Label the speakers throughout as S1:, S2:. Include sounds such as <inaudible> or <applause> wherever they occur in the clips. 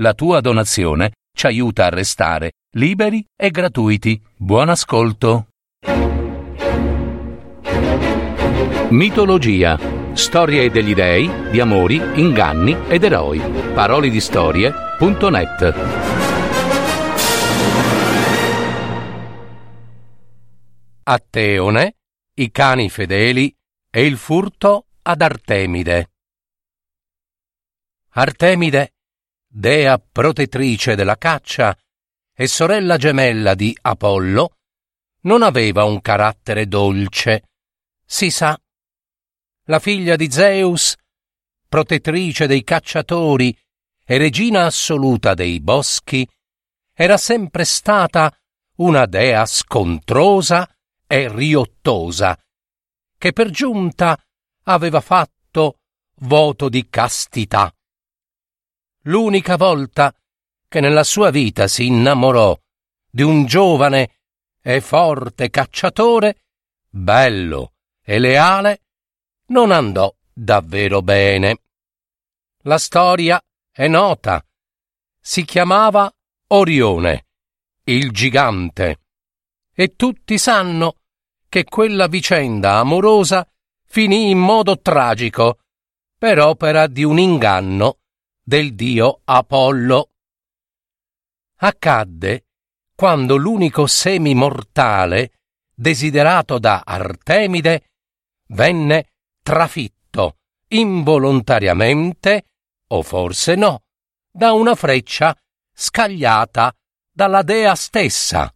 S1: La tua donazione ci aiuta a restare liberi e gratuiti. Buon ascolto. Mitologia. Storie degli dei, di amori, inganni ed eroi. Parole di storie.net. Atteone, i cani fedeli e il furto ad Artemide. Artemide, dea protettrice della caccia e sorella gemella di Apollo, non aveva un carattere dolce. Si sa, la figlia di Zeus, protettrice dei cacciatori e regina assoluta dei boschi, era sempre stata una dea scontrosa e riottosa, che per giunta aveva fatto voto di castità. L'unica volta che nella sua vita si innamorò di un giovane e forte cacciatore, bello e leale, non andò davvero bene. La storia è nota. Si chiamava Orione, il gigante, e tutti sanno che quella vicenda amorosa finì in modo tragico per opera di un inganno del dio Apollo. Accadde quando l'unico semi-mortale desiderato da Artemide venne trafitto involontariamente, o forse no, da una freccia scagliata dalla dea stessa.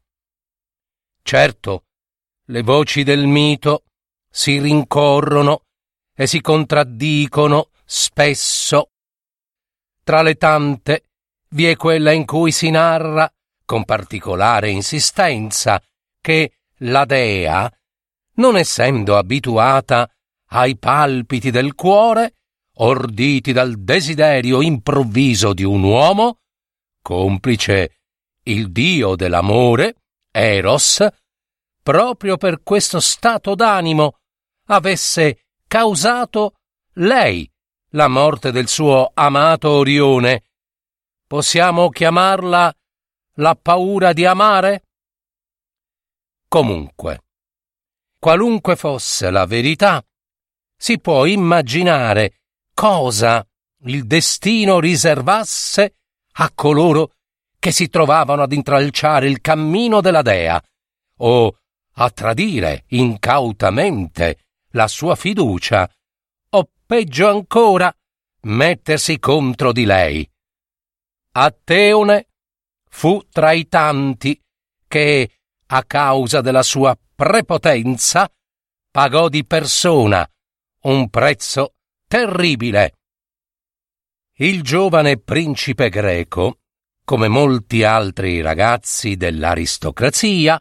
S1: Certo, le voci del mito si rincorrono e si contraddicono spesso. Tra le tante vi è quella in cui si narra, con particolare insistenza, che la dea, non essendo abituata ai palpiti del cuore, orditi dal desiderio improvviso di un uomo, complice il dio dell'amore, Eros, proprio per questo stato d'animo avesse causato lei la morte del suo amato Orione. Possiamo chiamarla la paura di amare? Comunque, qualunque fosse la verità, si può immaginare cosa il destino riservasse a coloro che si trovavano ad intralciare il cammino della dea o a tradire incautamente la sua fiducia peggio ancora, mettersi contro di lei. Atteone fu tra i tanti che, a causa della sua prepotenza, pagò di persona un prezzo terribile. Il giovane principe greco, come molti altri ragazzi dell'aristocrazia,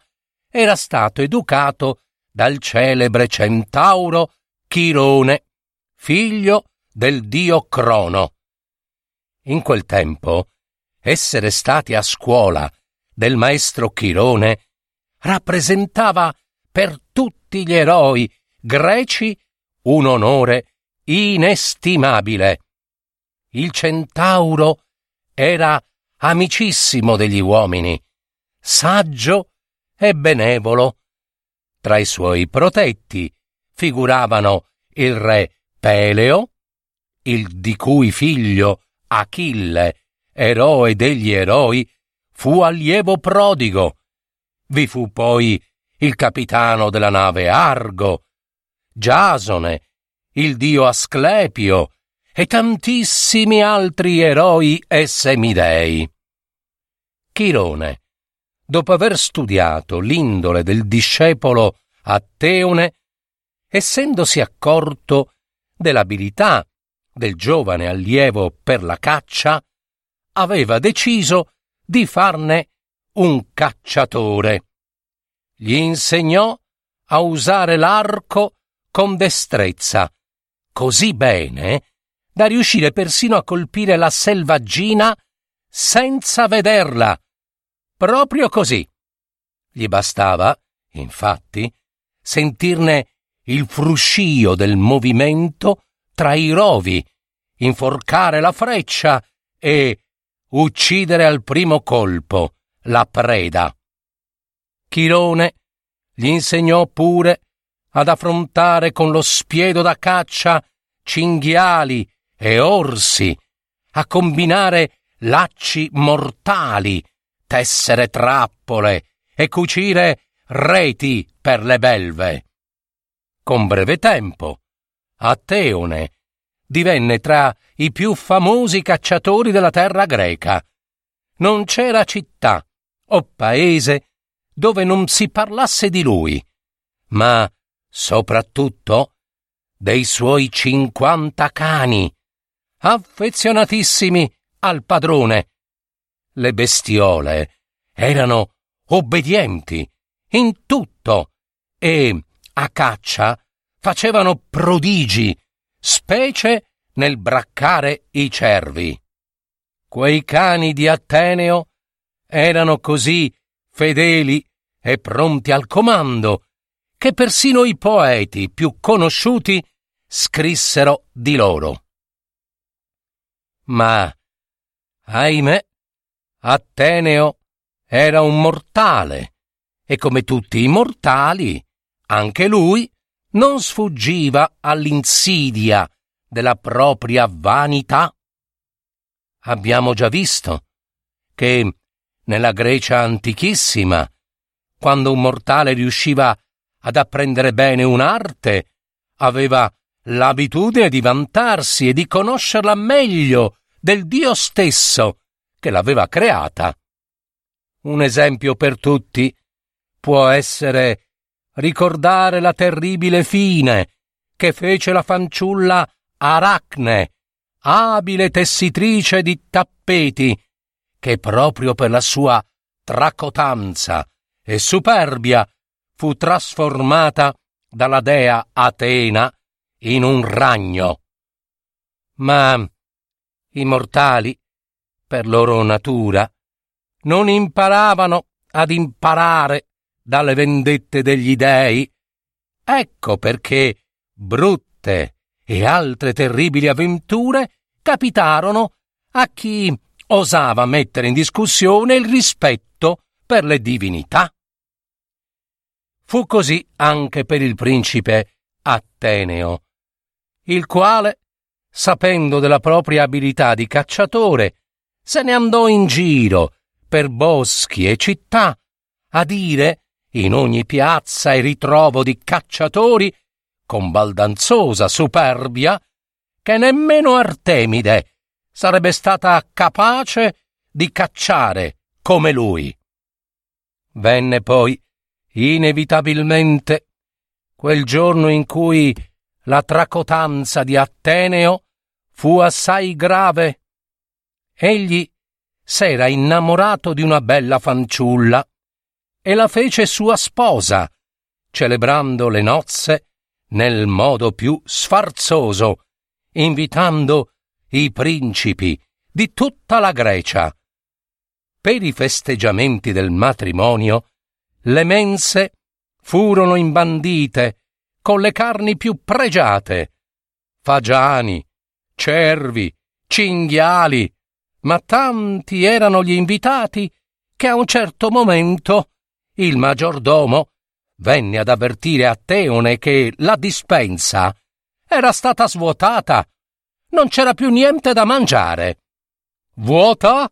S1: era stato educato dal celebre centauro Chirone, figlio del dio Crono. In quel tempo, essere stati a scuola del maestro Chirone rappresentava per tutti gli eroi greci un onore inestimabile. Il centauro era amicissimo degli uomini, saggio e benevolo. Tra i suoi protetti figuravano il re Peleo, il di cui figlio Achille, eroe degli eroi, fu allievo prodigo. Vi fu poi il capitano della nave Argo, Giasone, il dio Asclepio e tantissimi altri eroi e semidei. Chirone, dopo aver studiato l'indole del discepolo Atteone, essendosi accorto dell'abilità del giovane allievo per la caccia, aveva deciso di farne un cacciatore. Gli insegnò a usare l'arco con destrezza, così bene da riuscire persino a colpire la selvaggina senza vederla. Proprio così. Gli bastava, infatti, sentirne il fruscio del movimento tra i rovi, inforcare la freccia e, uccidere al primo colpo la preda. Chirone gli insegnò pure ad affrontare con lo spiedo da caccia cinghiali e orsi, a combinare lacci mortali, tessere trappole e cucire reti per le belve. Con breve tempo, Atteone divenne tra i più famosi cacciatori della terra greca. Non c'era città o paese dove non si parlasse di lui, ma soprattutto dei suoi cinquanta cani, affezionatissimi al padrone. Le bestiole erano obbedienti in tutto e a caccia facevano prodigi, specie nel braccare i cervi. Quei cani di Atteneo erano così fedeli e pronti al comando che persino i poeti più conosciuti scrissero di loro. Ma, ahimè, Atteneo era un mortale e come tutti i mortali, anche lui non sfuggiva all'insidia della propria vanità. Abbiamo già visto che nella Grecia antichissima, quando un mortale riusciva ad apprendere bene un'arte, aveva l'abitudine di vantarsi e di conoscerla meglio del Dio stesso che l'aveva creata. Un esempio per tutti può essere ricordare la terribile fine che fece la fanciulla Aracne, abile tessitrice di tappeti, che proprio per la sua tracotanza e superbia fu trasformata dalla dea Atena in un ragno. Ma i mortali, per loro natura, non imparavano ad imparare dalle vendette degli dei. Ecco perché brutte e altre terribili avventure capitarono a chi osava mettere in discussione il rispetto per le divinità. Fu così anche per il principe Atteneo, il quale, sapendo della propria abilità di cacciatore, se ne andò in giro per boschi e città a dire in ogni piazza e ritrovo di cacciatori con baldanzosa superbia che nemmeno Artemide sarebbe stata capace di cacciare come lui. Venne poi, inevitabilmente, quel giorno in cui la tracotanza di Atteneo fu assai grave. Egli s'era innamorato di una bella fanciulla e la fece sua sposa, celebrando le nozze nel modo più sfarzoso, invitando i principi di tutta la Grecia. Per i festeggiamenti del matrimonio, le mense furono imbandite con le carni più pregiate, fagiani, cervi, cinghiali, ma tanti erano gli invitati che a un certo momento il maggiordomo venne ad avvertire a Teone che la dispensa era stata svuotata. Non c'era più niente da mangiare. Vuota?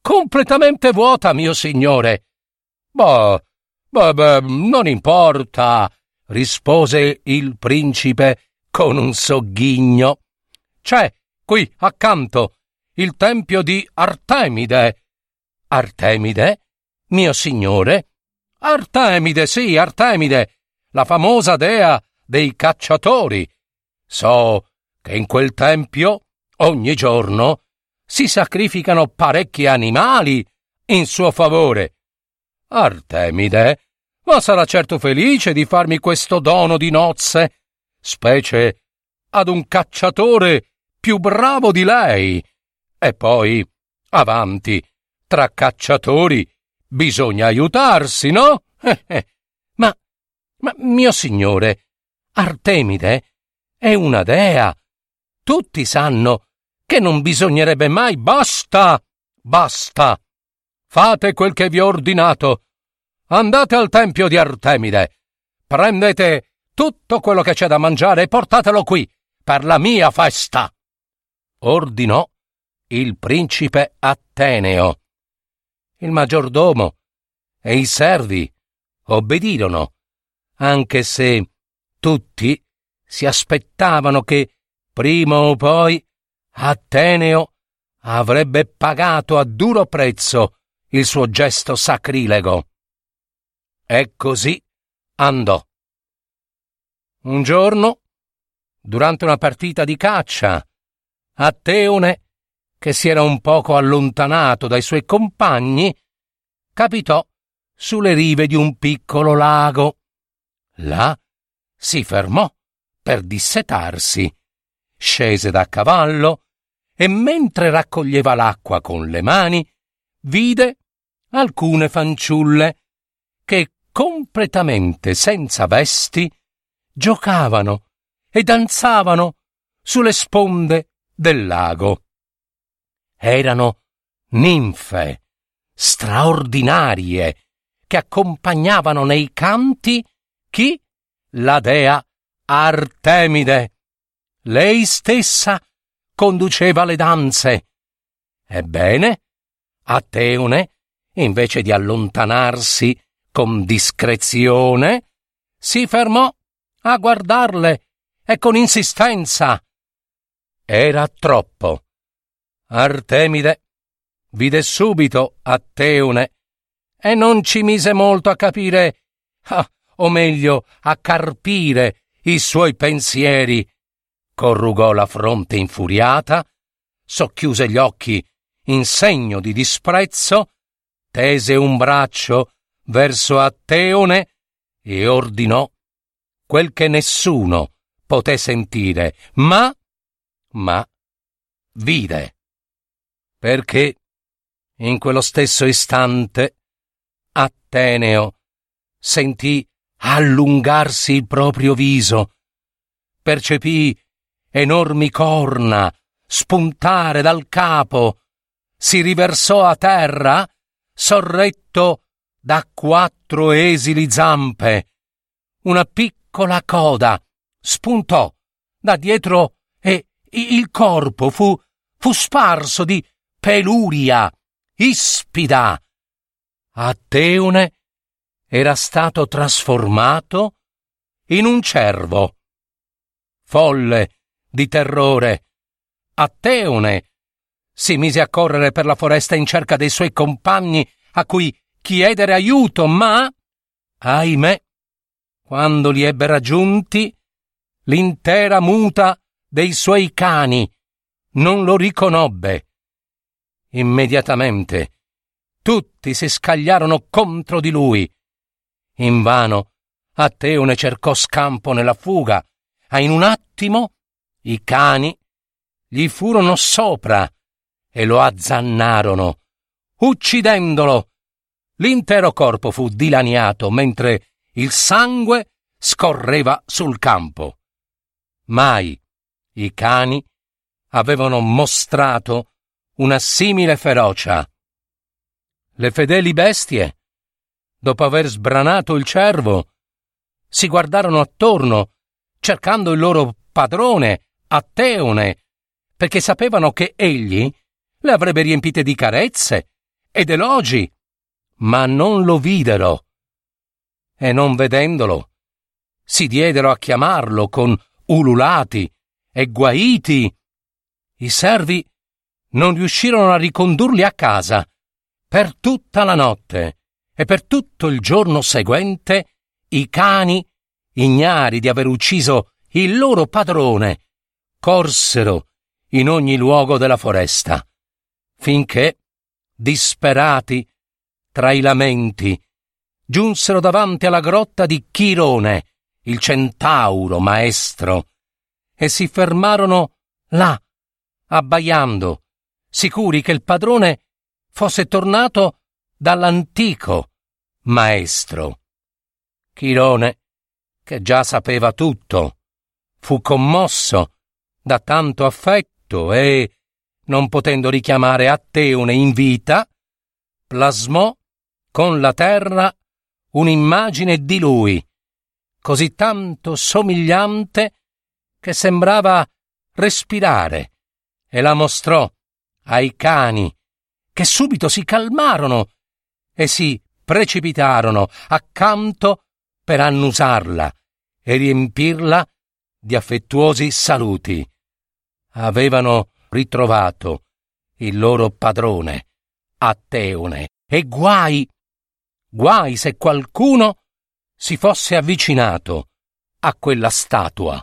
S1: Completamente vuota, mio signore. Boh, beh, beh, non importa, rispose il principe con un sogghigno. C'è qui accanto il tempio di Artemide. Artemide? Mio signore? Artemide, sì, Artemide, la famosa dea dei cacciatori. So che in quel tempio ogni giorno si sacrificano parecchi animali in suo favore. Artemide, ma sarà certo felice di farmi questo dono di nozze, specie ad un cacciatore più bravo di lei. E poi, avanti, tra cacciatori Bisogna aiutarsi, no? <laughs> ma, ma, mio signore, Artemide è una dea. Tutti sanno che non bisognerebbe mai. Basta! Basta! Fate quel che vi ho ordinato. Andate al tempio di Artemide. Prendete tutto quello che c'è da mangiare e portatelo qui, per la mia festa. Ordinò il principe Atteneo. Il maggiordomo e i servi obbedirono, anche se tutti si aspettavano che, prima o poi, Atteneo avrebbe pagato a duro prezzo il suo gesto sacrilego. E così andò. Un giorno, durante una partita di caccia, Atteone, che si era un poco allontanato dai suoi compagni, capitò sulle rive di un piccolo lago. Là si fermò per dissetarsi, scese da cavallo e mentre raccoglieva l'acqua con le mani, vide alcune fanciulle che, completamente senza vesti, giocavano e danzavano sulle sponde del lago. Erano ninfe straordinarie che accompagnavano nei canti chi? La dea Artemide. Lei stessa conduceva le danze. Ebbene, Ateone, invece di allontanarsi con discrezione, si fermò a guardarle e con insistenza. Era troppo. Artemide vide subito Atteone e non ci mise molto a capire, ah, o meglio, a carpire i suoi pensieri corrugò la fronte infuriata, socchiuse gli occhi in segno di disprezzo, tese un braccio verso Atteone e ordinò quel che nessuno poté sentire, ma, ma, vide. Perché in quello stesso istante Atteneo sentì allungarsi il proprio viso, percepì enormi corna spuntare dal capo, si riversò a terra, sorretto da quattro esili zampe. Una piccola coda spuntò da dietro e il corpo fu, fu sparso di peluria, ispida. Atteune era stato trasformato in un cervo. Folle, di terrore. Atteone si mise a correre per la foresta in cerca dei suoi compagni a cui chiedere aiuto, ma, ahimè, quando li ebbe raggiunti, l'intera muta dei suoi cani non lo riconobbe. Immediatamente tutti si scagliarono contro di lui. Invano Atteone cercò scampo nella fuga, a in un attimo i cani gli furono sopra e lo azzannarono, uccidendolo. L'intero corpo fu dilaniato mentre il sangue scorreva sul campo. Mai i cani avevano mostrato una simile ferocia. Le fedeli bestie, dopo aver sbranato il cervo, si guardarono attorno, cercando il loro padrone Atteone, perché sapevano che egli le avrebbe riempite di carezze ed elogi, ma non lo videro. E non vedendolo, si diedero a chiamarlo con ululati e guaiti. I servi non riuscirono a ricondurli a casa per tutta la notte e per tutto il giorno seguente i cani, ignari di aver ucciso il loro padrone, corsero in ogni luogo della foresta, finché, disperati tra i lamenti, giunsero davanti alla grotta di Chirone, il centauro maestro, e si fermarono là, abbaiando, sicuri che il padrone fosse tornato dall'antico maestro. Chirone, che già sapeva tutto, fu commosso da tanto affetto e, non potendo richiamare Atteone in vita, plasmò con la terra un'immagine di lui, così tanto somigliante che sembrava respirare, e la mostrò ai cani, che subito si calmarono e si precipitarono accanto per annusarla e riempirla di affettuosi saluti. Avevano ritrovato il loro padrone, Atteone, e guai, guai se qualcuno si fosse avvicinato a quella statua.